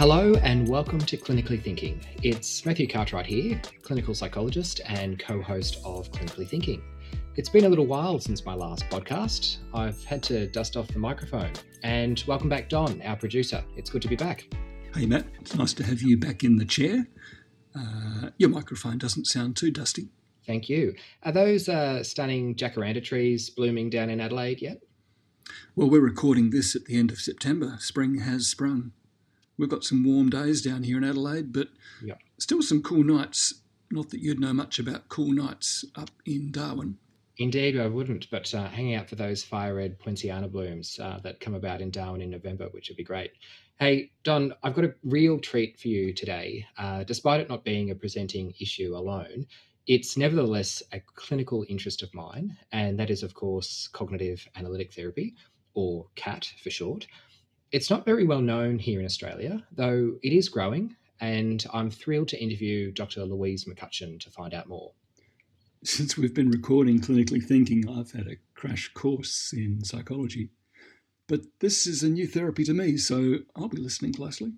Hello and welcome to Clinically Thinking. It's Matthew Cartwright here, clinical psychologist and co host of Clinically Thinking. It's been a little while since my last podcast. I've had to dust off the microphone. And welcome back, Don, our producer. It's good to be back. Hey, Matt. It's nice to have you back in the chair. Uh, your microphone doesn't sound too dusty. Thank you. Are those uh, stunning jacaranda trees blooming down in Adelaide yet? Well, we're recording this at the end of September. Spring has sprung. We've got some warm days down here in Adelaide, but yeah. still some cool nights. Not that you'd know much about cool nights up in Darwin. Indeed, I wouldn't, but uh, hanging out for those fire red poinciana blooms uh, that come about in Darwin in November, which would be great. Hey, Don, I've got a real treat for you today. Uh, despite it not being a presenting issue alone, it's nevertheless a clinical interest of mine, and that is, of course, cognitive analytic therapy, or CAT for short. It's not very well known here in Australia, though it is growing, and I'm thrilled to interview Dr. Louise McCutcheon to find out more. Since we've been recording Clinically Thinking, I've had a crash course in psychology. But this is a new therapy to me, so I'll be listening closely.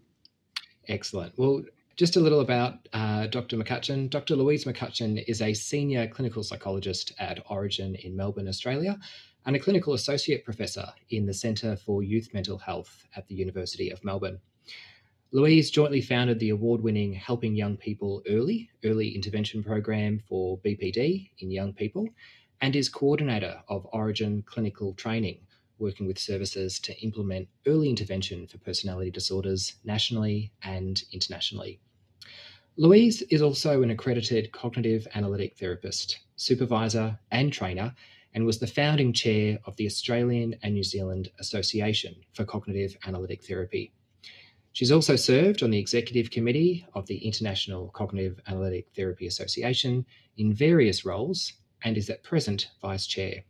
Excellent. Well, just a little about uh, Dr. McCutcheon. Dr. Louise McCutcheon is a senior clinical psychologist at Orygen in Melbourne, Australia, and a clinical associate professor in the Centre for Youth Mental Health at the University of Melbourne. Louise jointly founded the award winning Helping Young People Early, Early Intervention Program for BPD in young people, and is coordinator of Orygen Clinical Training, working with services to implement early intervention for personality disorders nationally and internationally. Louise is also an accredited cognitive analytic therapist, supervisor, and trainer and was the founding chair of the Australian and New Zealand Association for Cognitive Analytic Therapy. She's also served on the executive committee of the International Cognitive Analytic Therapy Association in various roles and is at present vice chair.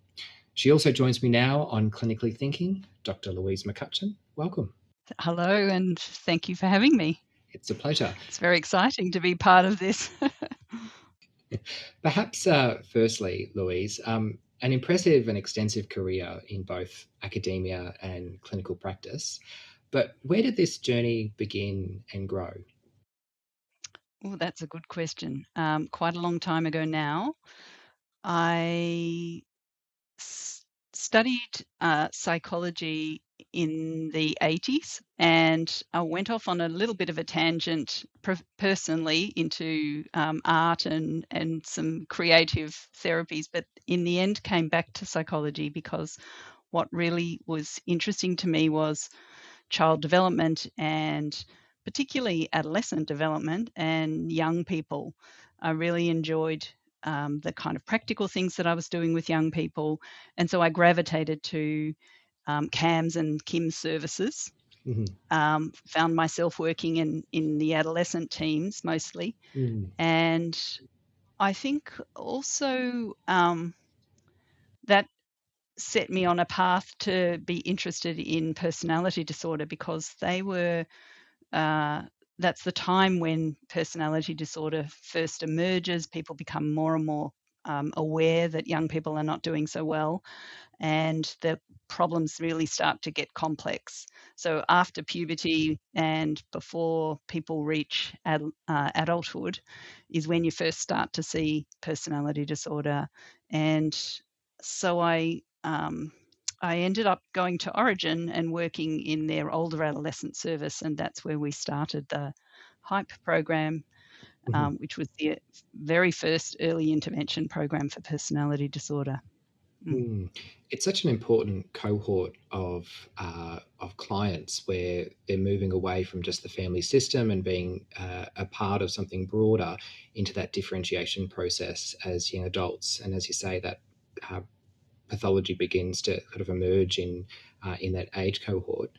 She also joins me now on Clinically Thinking, Dr. Louise McCutcheon. Welcome. Hello, and thank you for having me. It's a pleasure. It's very exciting to be part of this. Perhaps, uh, firstly, Louise, um, an impressive and extensive career in both academia and clinical practice. But where did this journey begin and grow? Oh, that's a good question. Um, quite a long time ago now, I s- studied uh, psychology in the 80s and I went off on a little bit of a tangent personally into um, art and, and some creative therapies, but in the end came back to psychology because what really was interesting to me was child development and particularly adolescent development and young people. I really enjoyed um, the kind of practical things that I was doing with young people. And so I gravitated to um, CAMHS and CYMHS services. Mm-hmm. Um, found myself working in in the adolescent teams mostly, mm. and I think also um, that set me on a path to be interested in personality disorder because they were uh, that's the time when personality disorder first emerges. People become more and more um, aware that young people are not doing so well, and the problems really start to get complex. So, after puberty and before people reach ad, uh, adulthood, is when you first start to see personality disorder. And so, I um, I ended up going to Orygen and working in their older adolescent service, and that's where we started the HYPE program mm-hmm. um, which was the very first early intervention program for personality disorder. Mm. Mm. It's such an important cohort of uh, of clients where they're moving away from just the family system and being uh, a part of something broader into that differentiation process as young adults. And as you say, that uh, pathology begins to sort of emerge in uh, in that age cohort.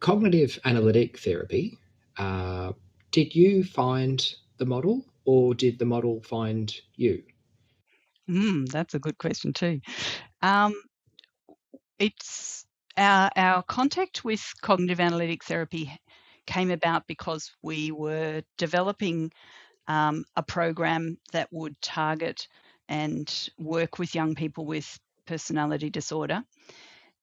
Cognitive analytic therapy. Uh, did you find the model, or did the model find you? Mm, that's a good question too. Um, it's our, our contact with cognitive analytic therapy came about because we were developing um, a program that would target and work with young people with personality disorder.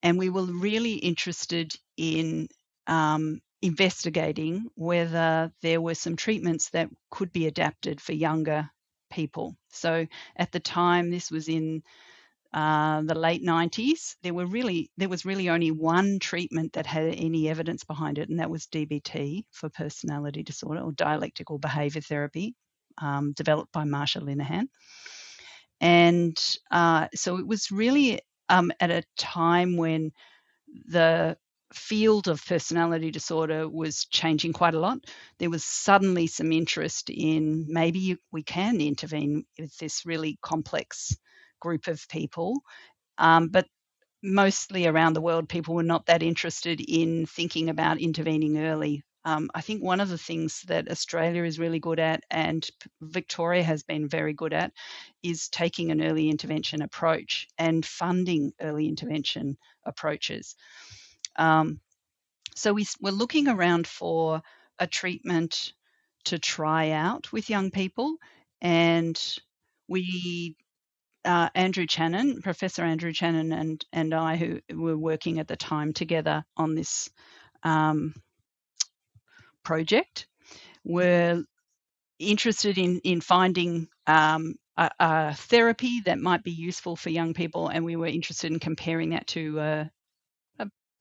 And we were really interested in um, investigating whether there were some treatments that could be adapted for younger people. So at the time, this was in uh, the late 90s. There were really there was really only one treatment that had any evidence behind it, and that was DBT for personality disorder or dialectical behaviour therapy, um, developed by Marsha Linehan. And uh, so it was really um, at a time when the field of personality disorder was changing quite a lot. There was suddenly some interest in maybe we can intervene with this really complex group of people. Um, but mostly around the world, people were not that interested in thinking about intervening early. Um, I think one of the things that Australia is really good at and Victoria has been very good at is taking an early intervention approach and funding early intervention approaches. Um, so we, we're looking around for a treatment to try out with young people, and we uh, Andrew Chanen, Professor Andrew Chanen, and and I, who were working at the time together on this um, project, were interested in in finding um, a, a, therapy that might be useful for young people, and we were interested in comparing that to a, a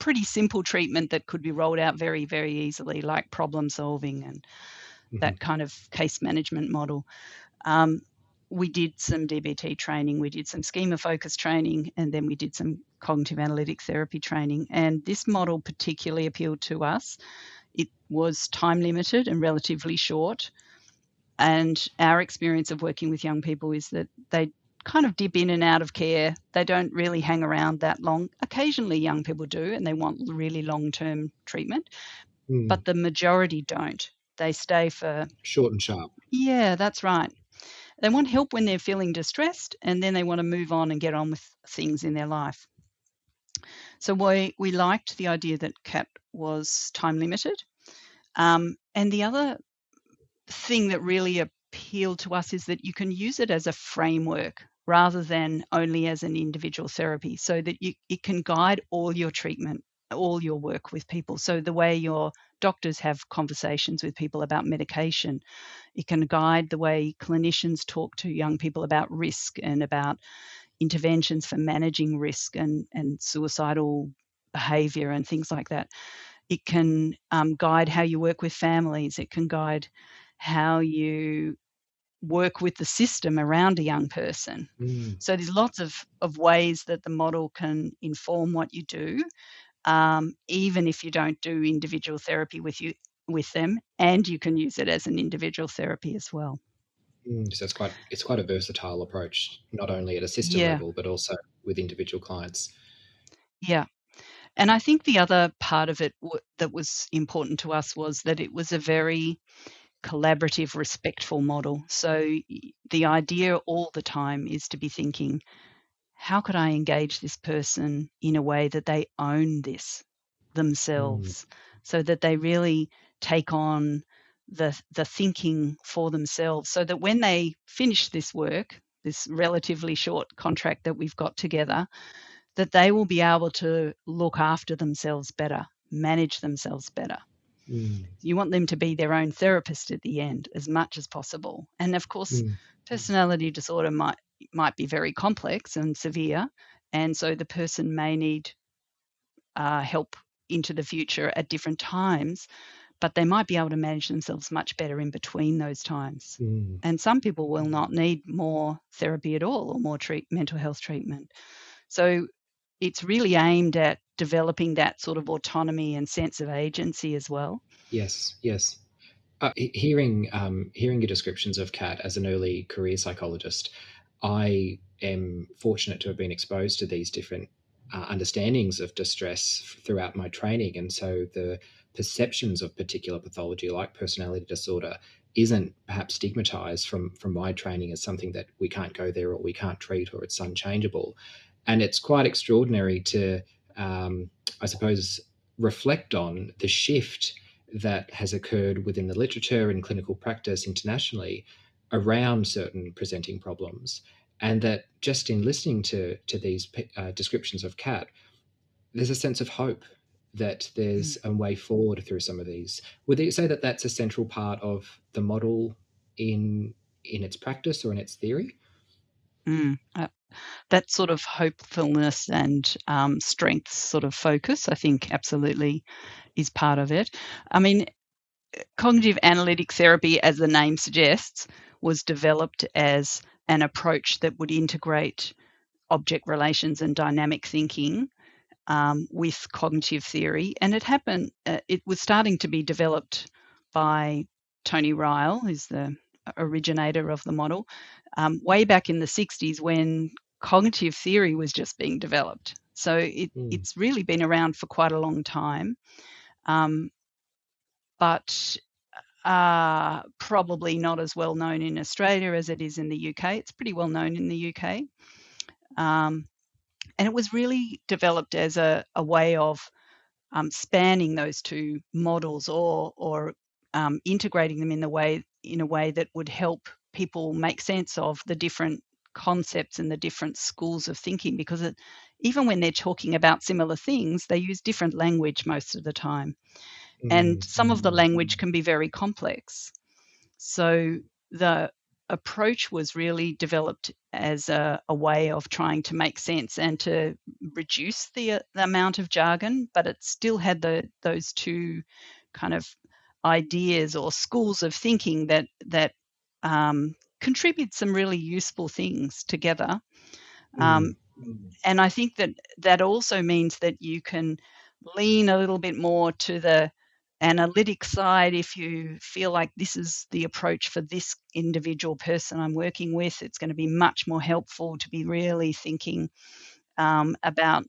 pretty simple treatment that could be rolled out very very easily, like problem solving and mm-hmm. that kind of case management model. Um, we did some DBT training, we did some schema focus training, and then we did some cognitive analytic therapy training. And this model particularly appealed to us. It was time limited and relatively short. And our experience of working with young people is that they kind of dip in and out of care. They don't really hang around that long. Occasionally, young people do, and they want really long term treatment, mm. but the majority don't. They stay for short and sharp. Yeah, that's right. They want help when they're feeling distressed, and then they want to move on and get on with things in their life. So we, we liked the idea that CAT was time limited. Um, and the other thing that really appealed to us is that you can use it as a framework rather than only as an individual therapy so that you, it can guide all your treatment all your work with people. So the way your doctors have conversations with people about medication, it can guide the way clinicians talk to young people about risk and about interventions for managing risk and, and suicidal behavior and things like that. It can um, guide how you work with families. It can guide how you work with the system around a young person. Mm. So there's lots of, of ways that the model can inform what you do um, even if you don't do individual therapy with you with them, and you can use it as an individual therapy as well. Mm, so it's quite it's quite a versatile approach, not only at a system yeah. level but also with individual clients. Yeah, and I think the other part of it w- that was important to us was that it was a very collaborative, respectful model. So the idea all the time is to be thinking, how could I engage this person in a way that they own this mm. themselves mm. so that they really take on the the thinking for themselves so that when they finish this work this relatively short contract that we've got together that they will be able to look after themselves better manage themselves better mm. you want them to be their own therapist at the end as much as possible and of course mm. personality disorder might might be very complex and severe, and so the person may need uh, help into the future at different times, but they might be able to manage themselves much better in between those times. Mm. And some people will not need more therapy at all or more treat- mental health treatment. So it's really aimed at developing that sort of autonomy and sense of agency as well. Yes, yes. Uh, hearing um, hearing your descriptions of CAT as an early career psychologist, I am fortunate to have been exposed to these different uh, understandings of distress throughout my training. And so the perceptions of particular pathology like personality disorder isn't perhaps stigmatized from from my training as something that we can't go there or we can't treat or it's unchangeable and it's quite extraordinary to um, i suppose reflect on the shift that has occurred within the literature and clinical practice internationally around certain presenting problems. And that just in listening to, to these uh, descriptions of CAT, there's a sense of hope that there's mm. a way forward through some of these. Would you say that that's a central part of the model in in its practice or in its theory? Mm, that sort of hopefulness and um, strength sort of focus, I think, absolutely is part of it. I mean, cognitive analytic therapy, as the name suggests, was developed as an approach that would integrate object relations and dynamic thinking um, with cognitive theory. And it happened, uh, it was starting to be developed by Tony Ryle, who's the originator of the model, um, way back in the 60s when cognitive theory was just being developed. So it, mm. it's really been around for quite a long time. Um, but uh, probably not as well known in Australia as it is in the UK. It's pretty well known in the UK. Um, and it was really developed as a, a way of um, spanning those two models or, or um, integrating them in the way in a way that would help people make sense of the different concepts and the different schools of thinking because it, even when they're talking about similar things they use different language most of the time mm-hmm. and some of the language can be very complex so the approach was really developed as a, a, way of trying to make sense and to reduce the, uh, the amount of jargon, but it still had the, those two kind of ideas or schools of thinking that that um, contribute some really useful things together. Um, mm. And I think that that also means that you can lean a little bit more to the analytic side if you feel like this is the approach for this individual person I'm working with. It's going to be much more helpful to be really thinking um, about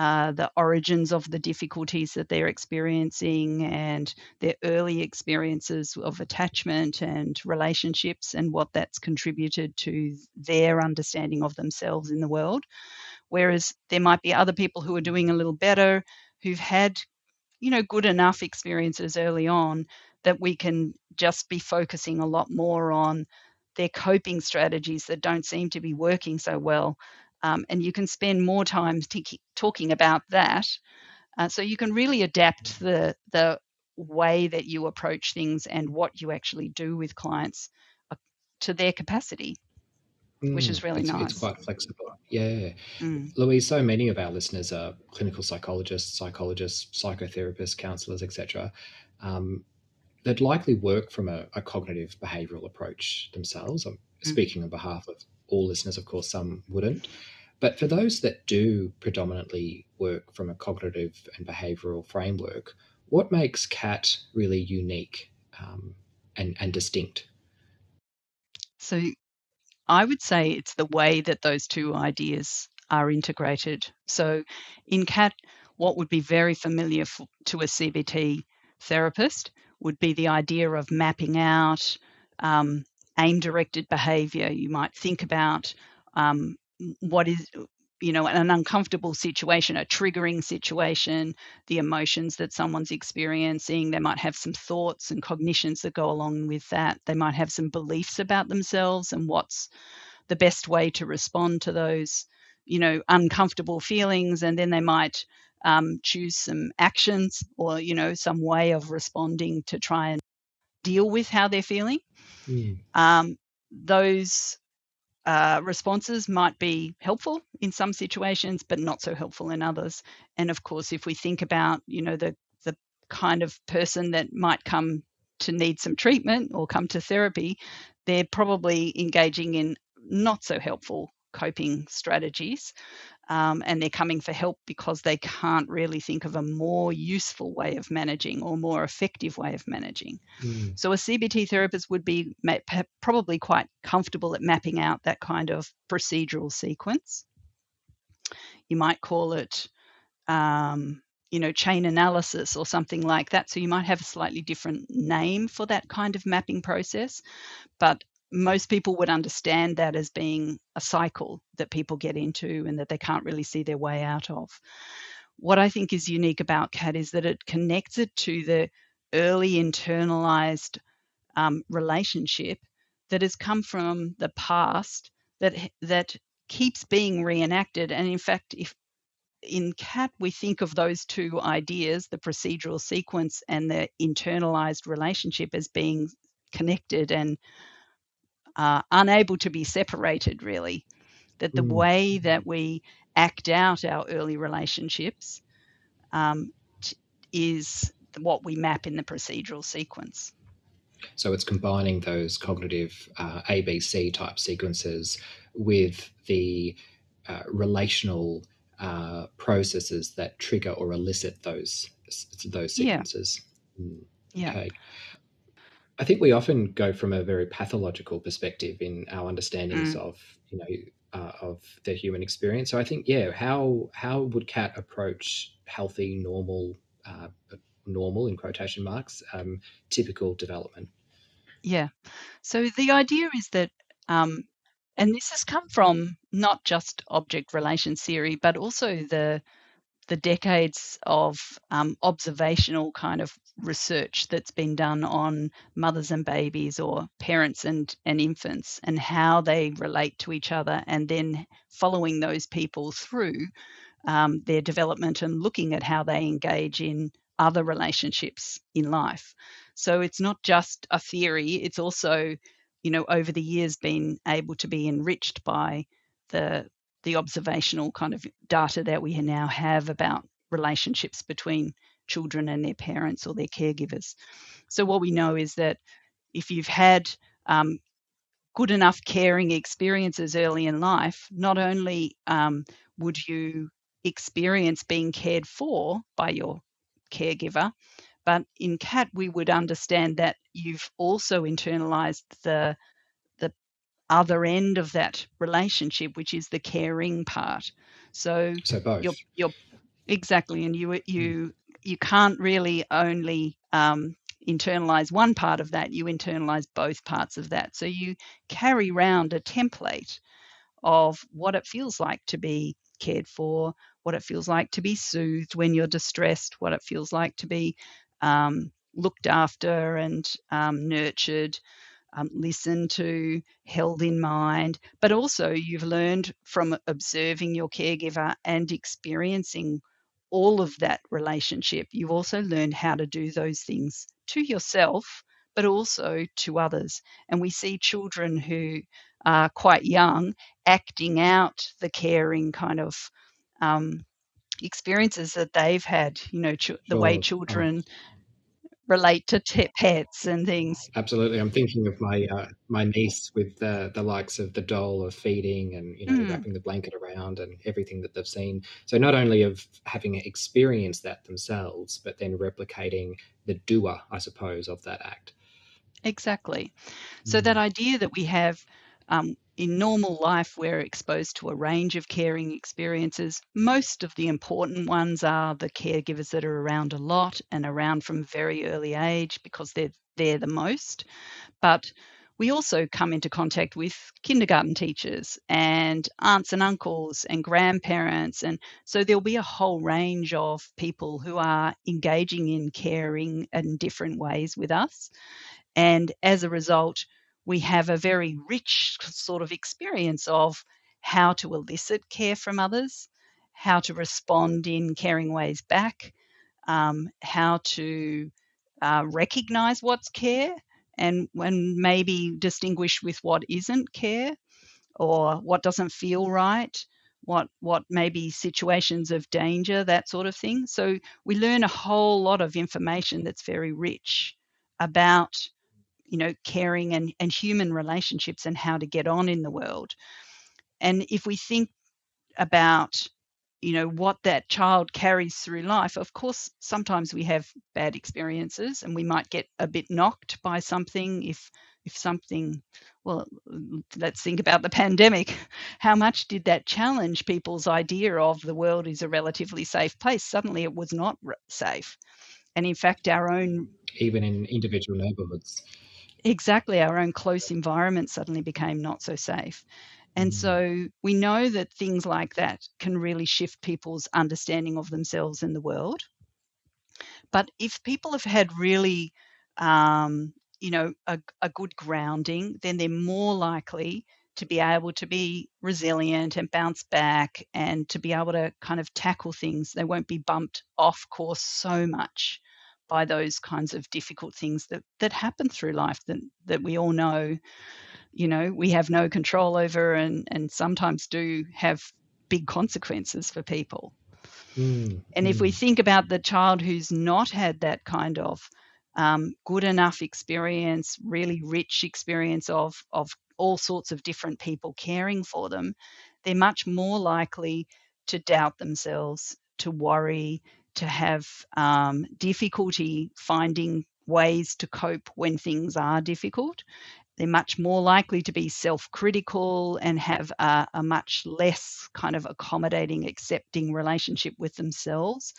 uh, the origins of the difficulties that they're experiencing and their early experiences of attachment and relationships and what that's contributed to their understanding of themselves in the world. Whereas there might be other people who are doing a little better, who've had you know, good enough experiences early on that we can just be focusing a lot more on their coping strategies that don't seem to be working so well. Um, and you can spend more time t- talking about that. Uh, so you can really adapt the the way that you approach things and what you actually do with clients uh, to their capacity mm, which is really it's, nice. It's quite flexible. Yeah. Mm. Louise, so many of our listeners are clinical psychologists, psychologists, psychotherapists, counselors, etc. Um, that likely work from a, a, cognitive behavioral approach themselves. I'm mm. speaking on behalf of all listeners, of course, some wouldn't. But for those that do predominantly work from a cognitive and behavioral framework, what makes CAT really unique um, and, and distinct? So, I would say it's the way that those two ideas are integrated. So, in CAT, what would be very familiar for, to a CBT therapist would be the idea of mapping out um, aim directed behavior. You might think about um, what is you know an uncomfortable situation a triggering situation the emotions that someone's experiencing. They might have some thoughts and cognitions that go along with that. They might have some beliefs about themselves and what's the best way to respond to those you know uncomfortable feelings. And then they might um, choose some actions or you know some way of responding to try and deal with how they're feeling mm. um, those uh, responses might be helpful in some situations, but not so helpful in others. And of course, if we think about, you know, the the kind of person that might come to need some treatment or come to therapy, they're probably engaging in not so helpful coping strategies um, and they're coming for help because they can't really think of a more useful way of managing or more effective way of managing. Mm. So a CBT therapist would be probably quite comfortable at mapping out that kind of procedural sequence. You might call it, um, you know, chain analysis or something like that. So you might have a slightly different name for that kind of mapping process, but most people would understand that as being a cycle that people get into and that they can't really see their way out of. What I think is unique about CAT is that it connects it to the early internalized um, relationship that has come from the past that that keeps being reenacted. And in fact, if in CAT, we think of those two ideas, the procedural sequence and the internalized relationship, as being connected and uh, unable to be separated, really. That the mm. way that we act out our early relationships um, t- is what we map in the procedural sequence. So it's combining those cognitive uh, ABC type sequences with the uh, relational uh, processes that trigger or elicit those those sequences. Yeah. Mm, yeah. Okay. I think we often go from a very pathological perspective in our understandings mm. of you know uh, of the human experience. So I think yeah, how how would CAT approach healthy, normal, uh, normal in quotation marks, um, typical development? Yeah. So the idea is that um, and this has come from not just object relations theory, but also the the decades of um, observational kind of research that's been done on mothers and babies or parents and, and infants and how they relate to each other, and then following those people through um, their development and looking at how they engage in other relationships in life. So it's not just a theory, it's also you know, over the years been able to be enriched by the the observational kind of data that we now have about relationships between children and their parents or their caregivers. So what we know is that if you've had um, good enough caring experiences early in life, not only um, would you experience being cared for by your caregiver, but in CAT, we would understand that you've also internalized the the other end of that relationship, which is the caring part. So, so both. You're, you're exactly, and you you mm. You can't really only um, internalize one part of that. You internalize both parts of that. So you carry around a template of what it feels like to be cared for, what it feels like to be soothed when you're distressed, what it feels like to be um, looked after and um, nurtured, um, listened to, held in mind, but also you've learned from observing your caregiver and experiencing all of that relationship. You've also learned how to do those things to yourself, but also to others. And we see children who are quite young acting out the caring kind of um, experiences that they've had, you know, ch- the way children relate to t- pets and things. Absolutely, I'm thinking of my uh, my niece with the the likes of the doll of feeding and you know mm. wrapping the blanket around and everything that they've seen. So not only of having experienced that themselves, but then replicating the doer, I suppose, of that act. Exactly. So mm. that idea that we have um, in normal life, we're exposed to a range of caring experiences. Most of the important ones are the caregivers that are around a lot and around from very early age because they're there the most. But we also come into contact with kindergarten teachers and aunts and uncles and grandparents. And so there'll be a whole range of people who are engaging in caring in different ways with us. And as a result, we have a very rich sort of experience of how to elicit care from others, how to respond in caring ways back, um, how to uh, recognize what's care and when maybe distinguish with what isn't care or what doesn't feel right what what maybe situations of danger that sort of thing. So we learn a whole lot of information that's very rich about you know, caring and, and human relationships and how to get on in the world. And if we think about, you know, what that child carries through life, of course, sometimes we have bad experiences and we might get a bit knocked by something if if something well let's think about the pandemic. How much did that challenge people's idea of the world is a relatively safe place? Suddenly it was not safe. And in fact our own even in individual neighborhoods exactly our own close environment suddenly became not so safe. And mm. so we know that things like that can really shift people's understanding of themselves and the world. But if people have had really, um, you know, a, a good grounding, then they're more likely to be able to be resilient and bounce back and to be able to kind of tackle things. They won't be bumped off course so much by those kinds of difficult things that that happen through life that that we all know you know we have no control over and and sometimes do have big consequences for people. Mm, and if we mm, think about the child who's not had that kind of um, good enough experience, really rich experience of of all sorts of different people caring for them, they're much more likely to doubt themselves, to worry, to have um, difficulty finding ways to cope when things are difficult. They're much more likely to be self critical and have a, a, much less kind of accommodating, accepting relationship with themselves.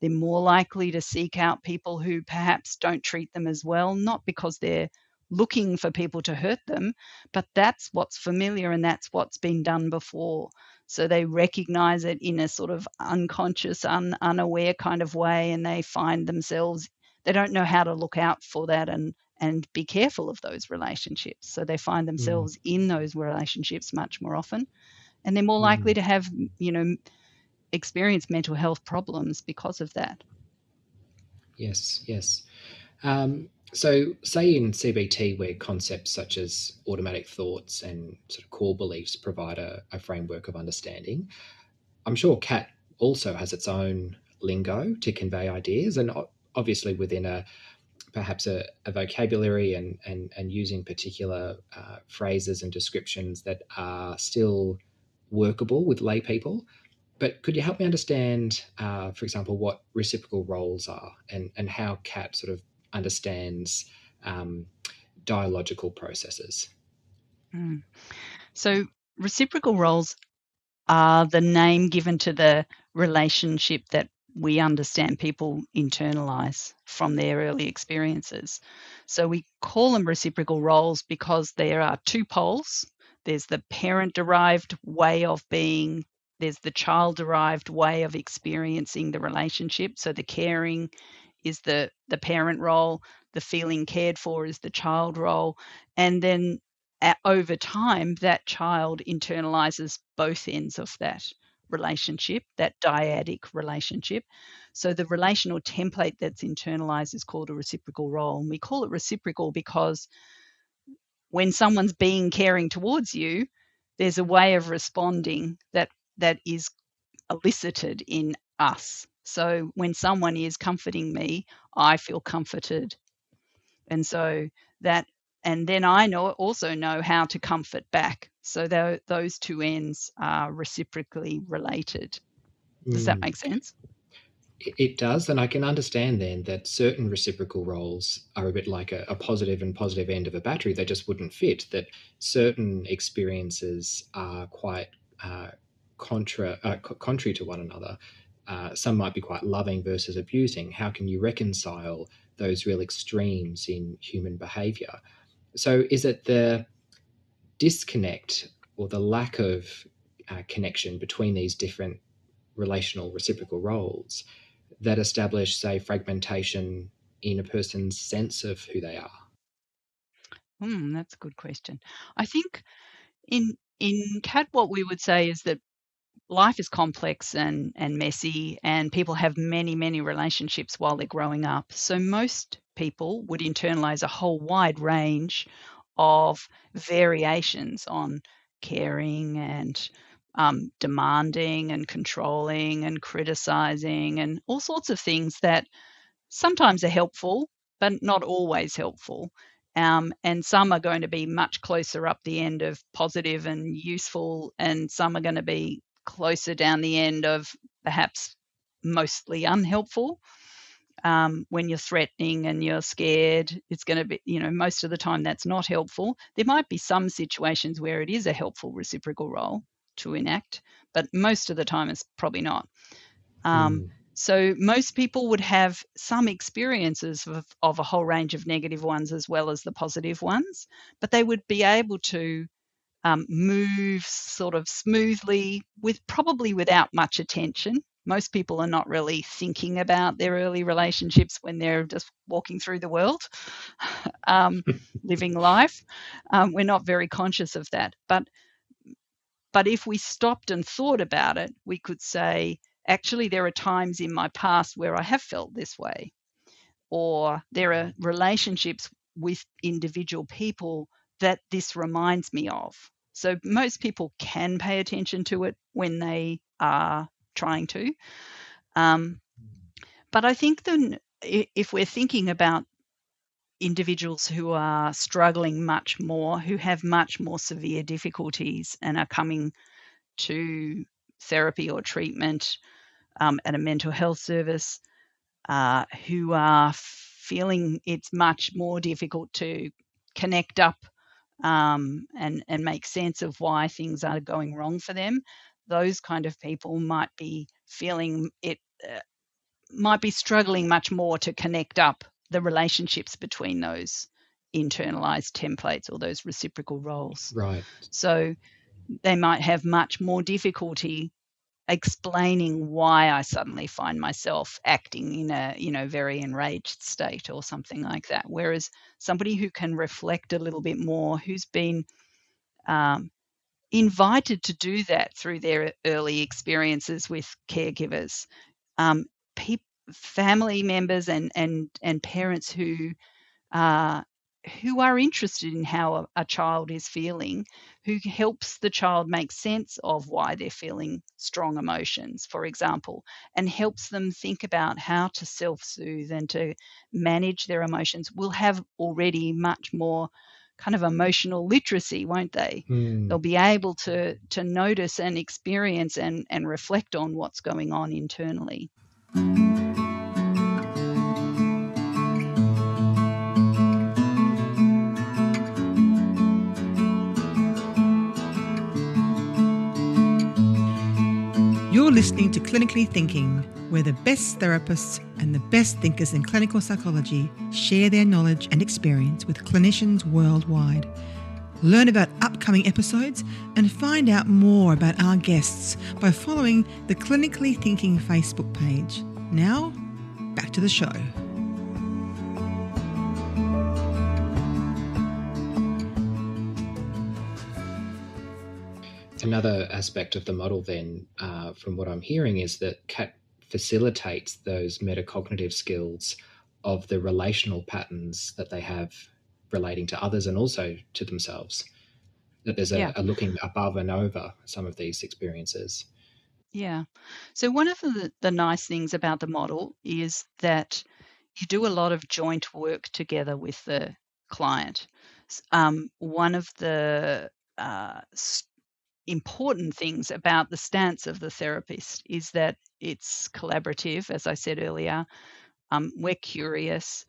They're more likely to seek out people who perhaps don't treat them as well, not because they're looking for people to hurt them, but that's what's familiar and that's what's been done before. So they recognize it in a sort of unconscious, un, unaware kind of way, and they find themselves, they don't know how to look out for that and and be careful of those relationships. So they find mm, themselves in those relationships much more often. And they're more likely mm. to have, you know, experience mental health problems because of that. Yes, yes. Um, so, say in CBT, where concepts such as automatic thoughts and sort of core beliefs provide a, a framework of understanding, I'm sure CAT also has its own lingo to convey ideas, and obviously within a perhaps a, a vocabulary and, and, and using particular uh, phrases and descriptions that are still workable with lay people. But could you help me understand, uh, for example, what reciprocal roles are and, and how CAT sort of understands um, dialogical processes? Mm. So, reciprocal roles are the name given to the relationship that we understand people internalize from their early experiences. So we call them reciprocal roles because there are two poles there's the parent derived way of being, there's the child derived way of experiencing the relationship. So the caring is the, the parent role, the feeling cared for is the child role. And then at, over time, that child internalizes both ends of that relationship, that dyadic relationship. So the relational template that's internalized is called a reciprocal role. And we call it reciprocal because when someone's being caring towards you, there's a way of responding that that is elicited in us. So when someone is comforting me, I feel comforted. And so that and then I know also know how to comfort back. So those two ends are reciprocally related. Does mm. that make sense? It does, and I can understand then that certain reciprocal roles are a bit like a, a, positive and positive end of a battery. They just wouldn't fit. That certain experiences are quite uh, contra uh, contrary to one another. Uh, some might be quite loving versus abusing. How can you reconcile those real extremes in human behaviour? So, is it the disconnect or the lack of uh, connection between these different relational reciprocal roles that establish, say, fragmentation in a person's sense of who they are? Hmm, that's a good question. I think in in CAT, what we would say is that life is complex and and messy, and people have many many relationships while they're growing up. So most people would internalize a whole wide range of variations on caring and um, demanding and controlling and criticizing and all sorts of things that sometimes are helpful, but not always helpful. Um, and some are going to be much closer up the end of positive and useful, and some are going to be closer down the end of perhaps mostly unhelpful um, when you're threatening and you're scared, it's going to be, you know, most of the time that's not helpful. There might be some situations where it is a helpful reciprocal role to enact, but most of the time it's probably not. Um, mm. So most people would have some experiences of, of a whole range of negative ones as well as the positive ones, but they would be able to um, move sort of smoothly with probably without much attention most people are not really thinking about their early relationships when they're just walking through the world. um, living life. Um, we're not very conscious of that. But but if we stopped and thought about it, we could say, actually, there are times in my past where I have felt this way, or there are relationships with individual people that this reminds me of. So most people can pay attention to it when they are trying to. Um, but I think then if we're thinking about individuals who are struggling much more, who have much more severe difficulties and are coming to therapy or treatment um, at a mental health service, uh, who are feeling it's much more difficult to connect up um, and and make sense of why things are going wrong for them. Those kind of people might be feeling it uh, might be struggling much more to connect up the relationships between those internalized templates or those reciprocal roles. Right. So they might have much more difficulty explaining why I suddenly find myself acting in a you know very enraged state or something like that. Whereas somebody who can reflect a little bit more, who's been um, invited to do that through their early experiences with caregivers, um, pe- family members and and and parents who uh, who are interested in how a, a, child is feeling, who helps the child make sense of why they're feeling strong emotions, for example, and helps them think about how to self soothe and to manage their emotions, will have already much more kind of emotional literacy, won't they? Mm. They'll be able to to notice and experience and, and reflect on what's going on internally. You're listening to Clinically Thinking, where the best therapists and the best thinkers in clinical psychology share their knowledge and experience with clinicians worldwide. Learn about upcoming episodes and find out more about our guests by following the Clinically Thinking Facebook page. Now, back to the show. Another aspect of the model, then, uh, from what I'm hearing, is that CAT facilitates those metacognitive skills of the relational patterns that they have relating to others and also to themselves. That there's a, yeah. a looking above and over some of these experiences. Yeah. So, one of the, the nice things about the model is that you do a lot of joint work together with the client. Um, one of the uh, important things about the stance of the therapist is that it's collaborative, as I said earlier. Um, we're curious,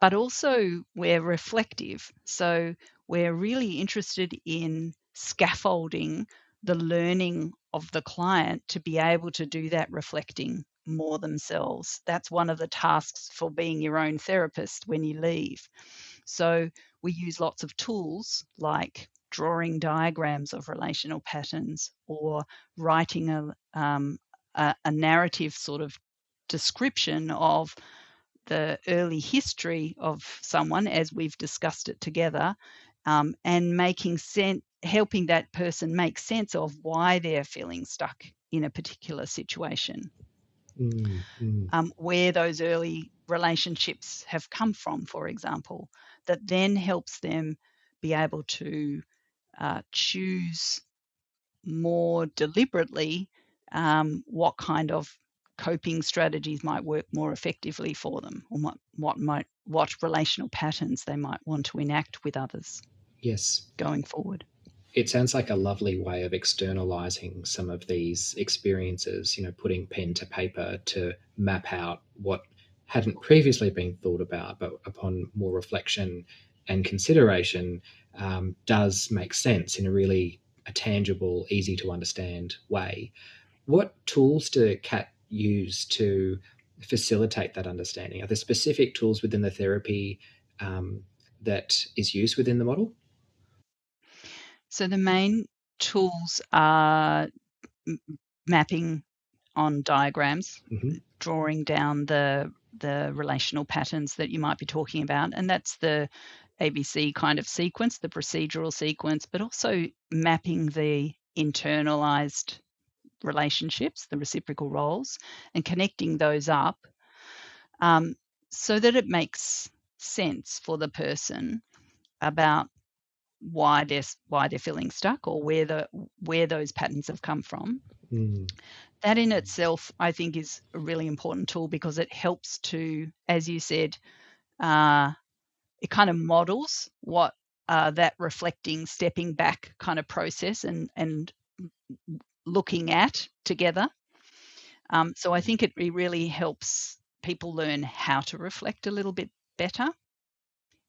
but also we're reflective. So we're really interested in scaffolding the learning of the client to be able to do that reflecting more themselves. That's one of the tasks for being your own therapist when you leave. So we use lots of tools like drawing diagrams of relational patterns or writing a, um, a, a narrative sort of description of the early history of someone as we've discussed it together um, and making sense helping that person make sense of why they're feeling stuck in a particular situation mm-hmm. um, where those early relationships have come from for example that then helps them be able to uh, choose more deliberately um, what kind of coping strategies might work more effectively for them or what, what might what relational patterns they might want to enact with others yes. going forward. It sounds like a lovely way of externalizing some of these experiences you know putting pen to paper to map out what hadn't previously been thought about but upon more reflection and consideration um, does make sense in a really a tangible, easy to understand way. What tools do CAT use to facilitate that understanding? Are there specific tools within the therapy um, that is used within the model? So the main tools are mapping on diagrams, mm-hmm. drawing down the the relational patterns that you might be talking about, and that's the ABC kind of sequence, the procedural sequence, but also mapping the internalized relationships, the reciprocal roles, and connecting those up um, so that it makes sense for the person about why they're why they're feeling stuck or where the where those patterns have come from. Mm. That in itself, I think, is a really important tool because it helps to, as you said, uh, it kind of models what uh, that reflecting, stepping back kind of process and and looking at together. Um, so I think it really helps people learn how to reflect a little bit better.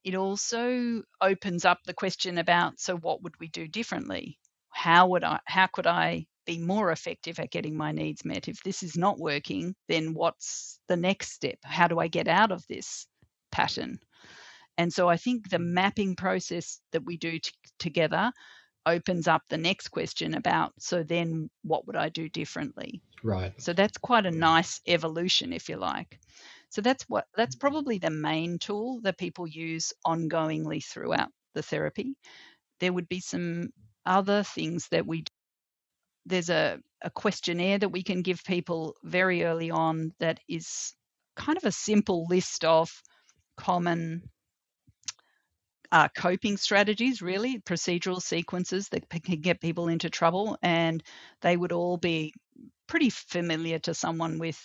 It also opens up the question about so what would we do differently? How would I how could I be more effective at getting my needs met? If this is not working, then what's the next step? How do I get out of this pattern? And so I think the mm. mapping process that we do t- together opens up the next question about so then what would I do differently? Right. So that's quite a nice evolution, if you like. So that's what that's mm-hmm. probably the main tool that people use ongoingly throughout the therapy. There would be some other things that we do. there's a, a questionnaire that we can give people very early on that is kind of a simple list of common uh, coping strategies, really, procedural sequences that can get people into trouble. And they would all be pretty familiar to someone with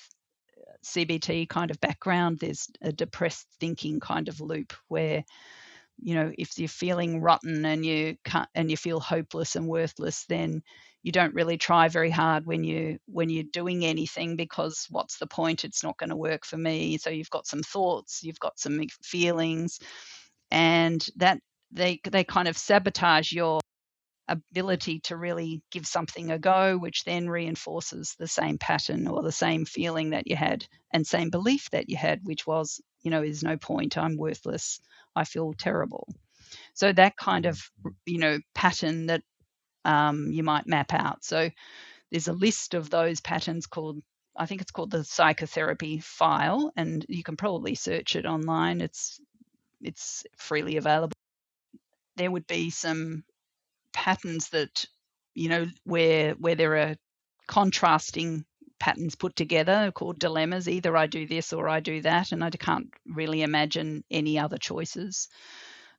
uh, CBT kind of background. There's a depressed thinking kind of loop where, you know, if you're feeling rotten and you can't, and you feel hopeless and worthless, then you don't really try very hard when you when you're doing anything because what's the point it's not going to work for me so you've got some thoughts you've got some feelings and that they they kind of sabotage your ability to really give something a go, which then reinforces the same pattern or the same feeling that you had and same belief that you had, which was, you know, there's no point, I'm worthless, I feel terrible. So that kind of, you know, pattern that um, you might map out. So there's a list of those patterns called, I think it's called the psychotherapy file, and you can probably search it online. It's it's freely available. There would be some patterns that you know where where there are contrasting patterns put together called dilemmas. Either I do this or I do that, and I can't really imagine any other choices.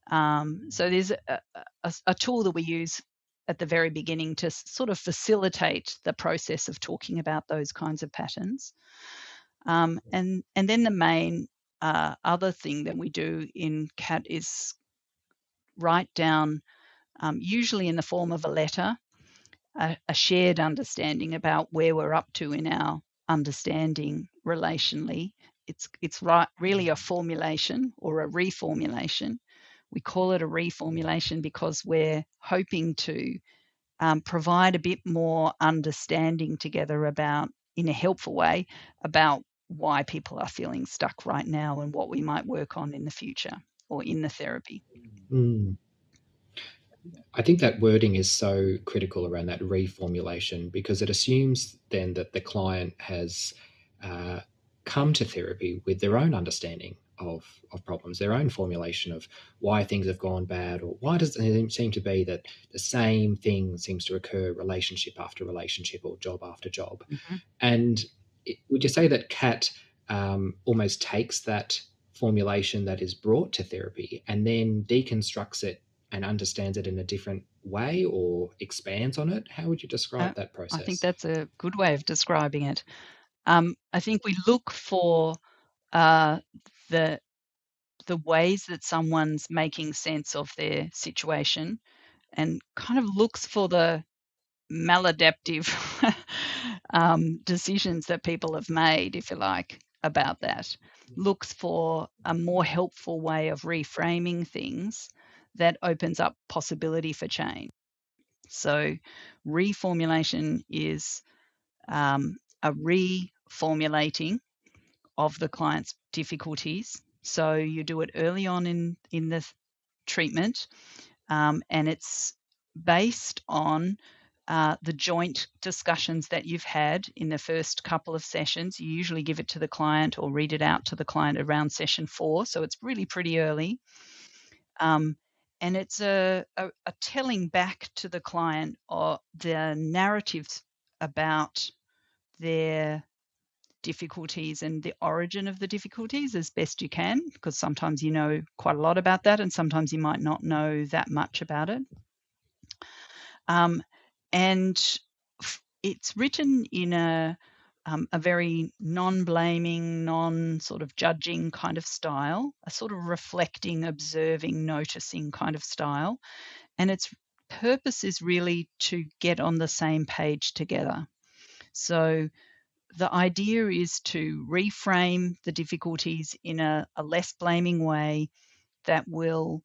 Um, so there's a, a, a, tool that we use at the very beginning to sort of facilitate the process of talking about those kinds of patterns. Um, and and then the main uh, other thing that we do in CAT is write down, um, usually in the form of a letter, a, a, shared understanding about where we're up to in our understanding relationally. It's it's right, really a formulation or a reformulation. We call it a reformulation because we're hoping to um, provide a bit more understanding together about, in a helpful way, about why people are feeling stuck right now and what we might work on in the future or in the therapy. Mm. I think that wording is so critical around that reformulation because it assumes then that the client has uh, come to therapy with their own understanding of, of problems, their own formulation of why things have gone bad, or why does it seem to be that the same thing seems to occur relationship after relationship or job after job. Mm-hmm. And would you say that CAT um, almost takes that formulation that is brought to therapy and then deconstructs it and understands it in a different way or expands on it? How would you describe uh, that process? I think that's a good way of describing it. Um, I think we look for uh, the the ways that someone's making sense of their situation and kind of looks for the maladaptive um, decisions that people have made, if you like, about that. Looks for a more helpful way of reframing things that opens up possibility for change. So, reformulation is um, a reformulating of the client's difficulties. So, you do it early on in, in the treatment, um, and it's based on uh, the joint discussions that you've had in the first couple of sessions. You usually give it to the client or read it out to the client around session four, so it's really pretty early. Um, and it's a, a, a, telling back to the client or the narratives about their difficulties and the origin of the difficulties as best you can, because sometimes you know quite a lot about that and sometimes you might not know that much about it. Um, and it's written in a um, a very non-blaming, non-sort of judging kind of style, a sort of reflecting, observing, noticing kind of style, and its purpose is really to get on the same page together. So the idea is to reframe the difficulties in a, a less blaming way that will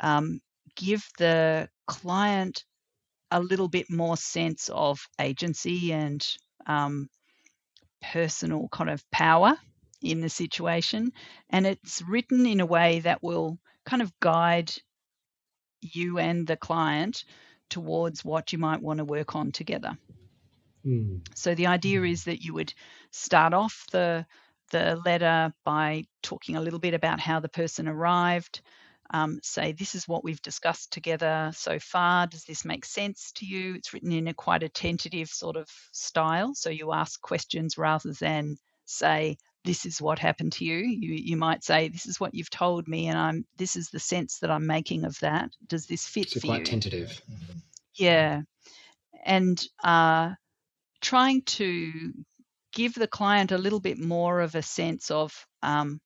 um, give the client a little bit more sense of agency and um, personal kind of power in the situation. And it's written in a way that will kind of guide you and the client towards what you might want to work on together. Mm. So the idea is that you would start off the the letter by talking a little bit about how the person arrived, um, say, this is what we've discussed together so far. Does this make sense to you? It's written in a quite a tentative sort of style. So you ask questions rather than say, this is what happened to you. You you might say, this is what you've told me, and I'm this is the sense that I'm making of that. Does this fit so for quite you? tentative. Yeah, and uh, trying to give the client a little bit more of a sense of um,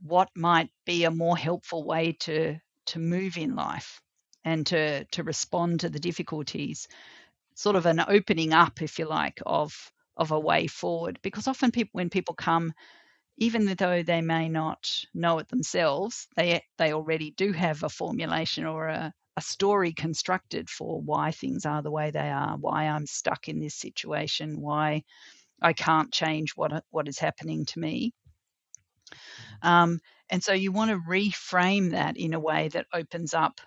what might be a more helpful way to to move in life and to to respond to the difficulties sort of an opening up if you like of of a way forward. Because often people when people come even though they may not know it themselves they they already do have a formulation or a, a story constructed for why things are the way they are why i'm stuck in this situation why i can't change what what is happening to me um, and so you want to reframe that in a way that opens up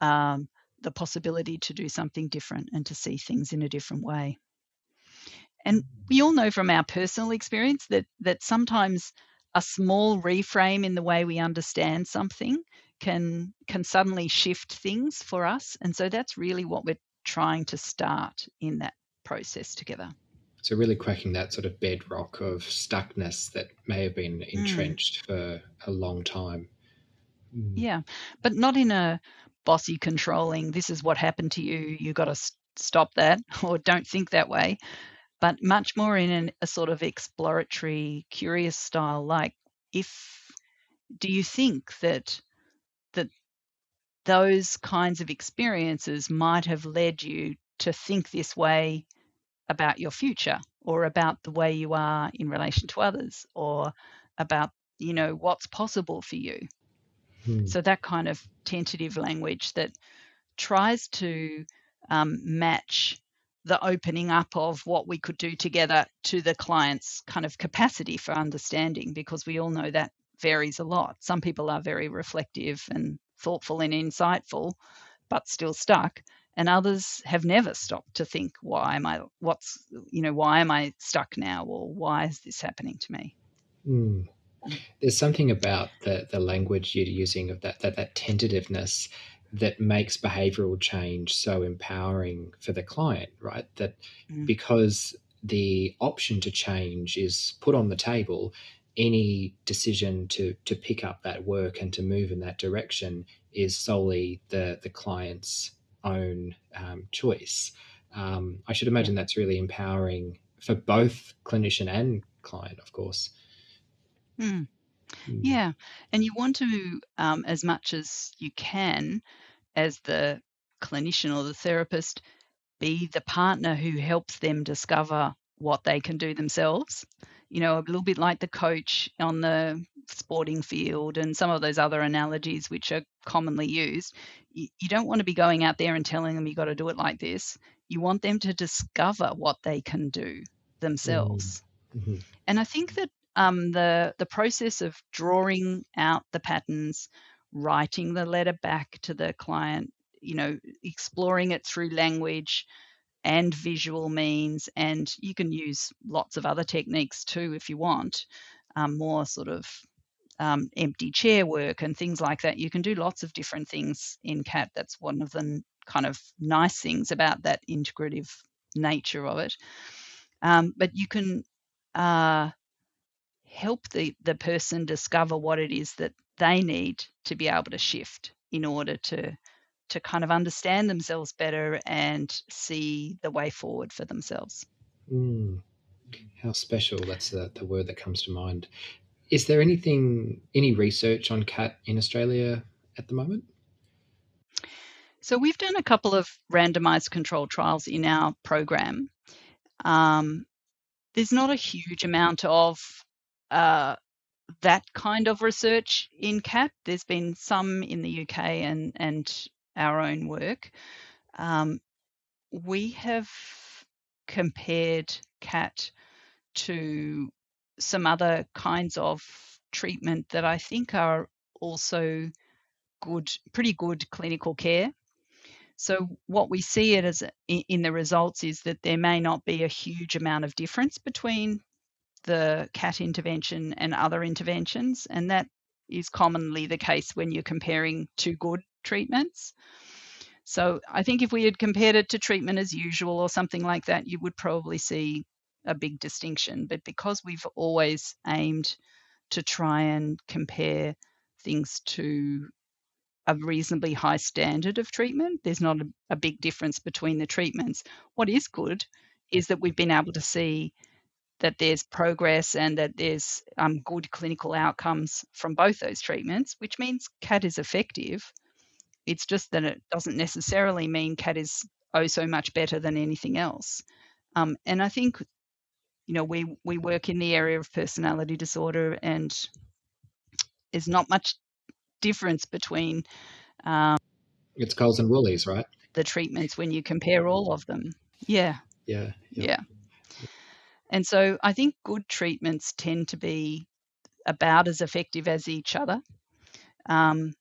um, the possibility to do something different and to see things in a different way. And we all know from our personal experience that that sometimes a small reframe in the way we understand something can can suddenly shift things for us. And so that's really what we're trying to start in that process together. So really cracking that sort of bedrock of stuckness that may have been mm. entrenched mm. for a long time. Mm. Yeah, but not in a bossy controlling. This is what happened to you. You got to stop that, or don't think that way. But much more in an, a sort of exploratory, curious style. Like, if do you think that that those kinds of experiences might have led you to think this way about your future or about the way you are in relation to others or about you know what's possible for you. Hmm. so that kind of tentative language that tries to um, match the opening up of what we could do together to the client's kind of capacity for understanding because we all know that varies a lot. Some people are very reflective and thoughtful and insightful but still stuck and others have never stopped to think why am i what's you know why am i stuck now or why is this happening to me mm. there's something about the the language you're using of that that that tentativeness that makes behavioral change so empowering for the client right that mm. because the option to change is put on the table any decision to to pick up that work and to move in that direction is solely the the client's own um, choice. Um, I should imagine that's really empowering for both clinician and client, of course. Mm. Mm. Yeah, and you want to, um, as much as you can, as the clinician or the therapist, be the partner who helps them discover what they can do themselves. You know, a little bit like the coach on the sporting field and some of those other analogies which are commonly used. You, you don't want to be going out there and telling them you got to do it like this. You want them to discover what they can do themselves. Mm-hmm. And I think that um, the the process of drawing out the patterns, writing the letter back to the client, you know, exploring it through language and visual means, and you can use lots of other techniques too if you want, um, more sort of um, empty chair work and things like that. You can do lots of different things in CAT. That's one of the kind of nice things about that integrative nature of it. Um, but you can uh, help the, the person discover what it is that they need to be able to shift in order to to kind of understand themselves better and see the way forward for themselves. Mm, how special! That's the, the word that comes to mind. Is there anything, any research on CAT in Australia at the moment? So we've done a couple of randomized controlled trials in our program. Um, there's not a huge amount of uh, that kind of research in CAT. There's been some in the UK and and our own work. Um, we have compared CAT to some other kinds of treatment that I think are also good, pretty good clinical care. So what we see it as in the results is that there may not be a huge amount of difference between the CAT intervention and other interventions, and that is commonly the case when you're comparing two good treatments. So I think if we had compared it to treatment as usual or something like that, you would probably see a big distinction. But because we've always aimed to try and compare things to a reasonably high standard of treatment, there's not a, a big difference between the treatments. What is good is that we've been able to see that there's progress and that there's um, good clinical outcomes from both those treatments, which means CAT is effective. It's just that it doesn't necessarily mean CAT is oh so much better than anything else. Um, and I think you know we we work in the area of personality disorder and there's not much difference between um, it's Coles and Woolies, right? The treatments when you compare all of them. Yeah. Yeah. Yeah. And so I think good treatments tend to be about as effective as each other. Um,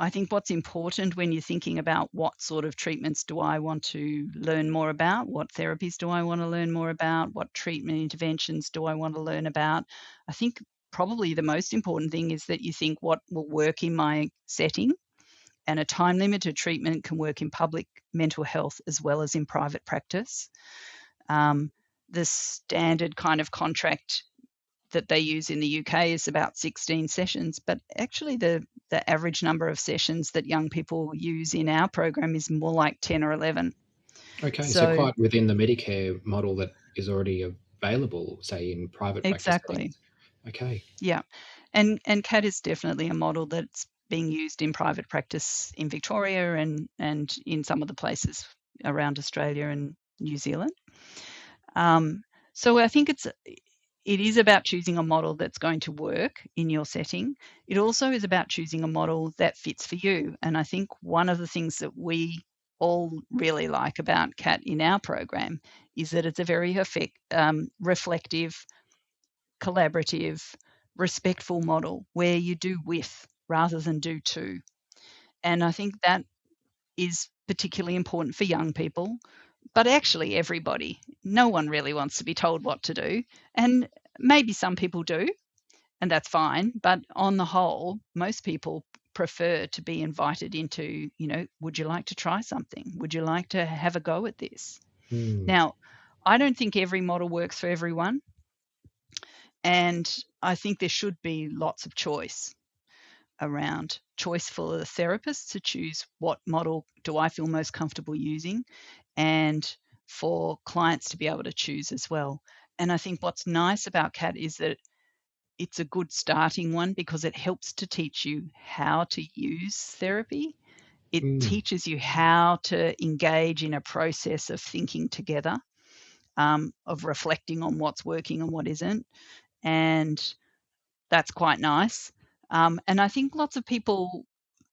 I think what's important when you're thinking about what sort of treatments do I want to learn more about, what therapies do I want to learn more about, what treatment interventions do I want to learn about, I think probably the most important thing is that you think what will work in my setting. And a time limited treatment can work in public mental health as well as in private practice. Um, the standard kind of contract that they use in the UK is about 16 sessions, but actually the the average number of sessions that young people use in our program is more like 10 or 11. Okay, so, so quite within the Medicare model that is already available, say in private practice. exactly. Okay. Yeah, and and CAT is definitely a model that's being used in private practice in Victoria and and in some of the places around Australia and New Zealand. Um, so I think it's it is about choosing a model that's going to work in your setting. It also is about choosing a model that fits for you. And I think one of the things that we all really like about CAT in our program is that it's a very effect, um, reflective, collaborative, respectful model where you do with rather than do to. And I think that is particularly important for young people but actually everybody. No one really wants to be told what to do. And maybe some people do, and that's fine. But on the whole, most people prefer to be invited into, you know, would you like to try something? Would you like to have a go at this? Hmm. Now, I don't think every model works for everyone. And I think there should be lots of choice around choice for the therapist to choose what model do I feel most comfortable using and for clients to be able to choose as well. And I think what's nice about CAT is that it's a good starting one because it helps to teach you how to use therapy. It mm. teaches you how to engage in a process of thinking together, um, of reflecting on what's working and what isn't. And that's quite nice. Um, and I think lots of people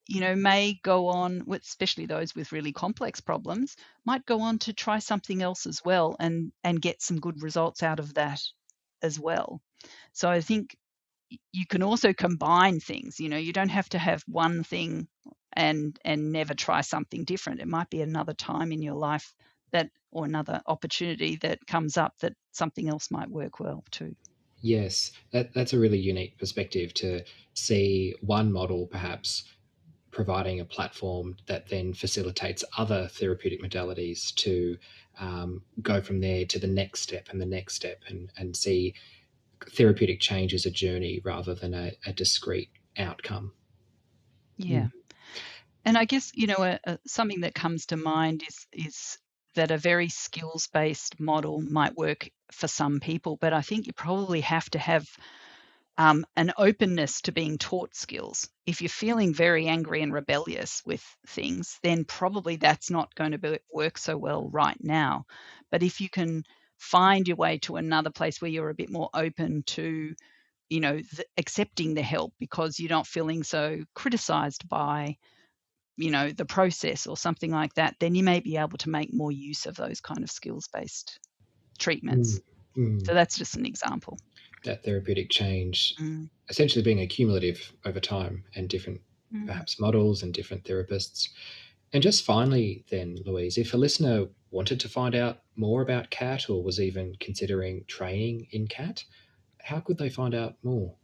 you know, may go on, especially those with really complex problems, might go on to try something else as well and and get some good results out of that as well. So I think you can also combine things. You know, you don't have to have one thing and and never try something different. It might be another time in your life that or another opportunity that comes up that something else might work well too. Yes, that, that's a really unique perspective to see one model perhaps providing a platform that then facilitates other therapeutic modalities to um, go from there to the next step and the next step and, and see therapeutic change as a journey rather than a, a discrete outcome. Yeah. Mm. And I guess, you know, a, a, something that comes to mind is, is that a very skills based model might work for some people, but I think you probably have to have um, an openness to being taught skills. If you're feeling very angry and rebellious with things, then probably that's not going to be, work so well right now. But if you can find your way to another place where you're a bit more open to, you know, the, accepting the help because you're not feeling so criticized by you know the process or something like that then you may be able to make more use of those kind of skills based treatments mm, mm. so that's just an example that therapeutic change mm. essentially being accumulative over time and different mm. perhaps models and different therapists and just finally then louise if a listener wanted to find out more about cat or was even considering training in cat how could they find out more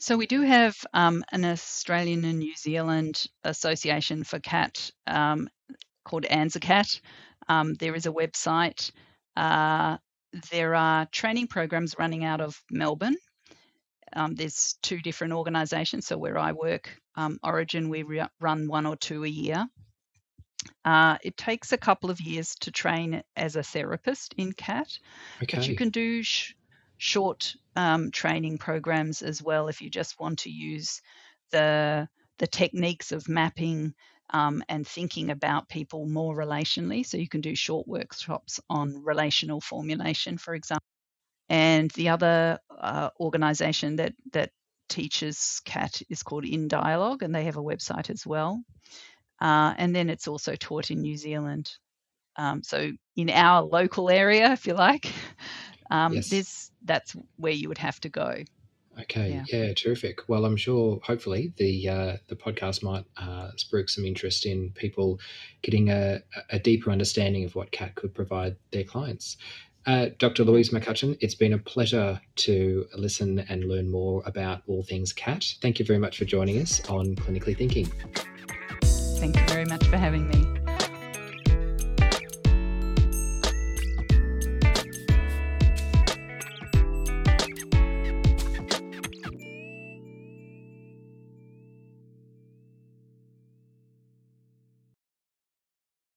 so we do have um, an Australian and New Zealand Association for Cat um, called ANZACAT. Um, there is a website. Uh, there are training programs running out of Melbourne. Um, there's two different organisations. So where I work, um, Orygen, we re- run one or two a year. Uh, it takes a couple of years to train as a therapist in CAT, okay. but you can do sh- short um, training programs as well if you just want to use the the techniques of mapping um, and thinking about people more relationally. So you can do short workshops on relational formulation, for example. And the other uh, organization that that teaches CAT is called In Dialogue, and they have a website as well. Uh, and then it's also taught in New Zealand. Um, so in our local area, if you like, um, yes. this that's where you would have to go. Okay, yeah. yeah, terrific. Well, I'm sure, hopefully, the uh, the podcast might uh, spruik some interest in people getting a, a deeper understanding of what CAT could provide their clients. Uh, Dr. Louise McCutcheon, it's been a pleasure to listen and learn more about all things CAT. Thank you very much for joining us on Clinically Thinking. Thank you very much for having me.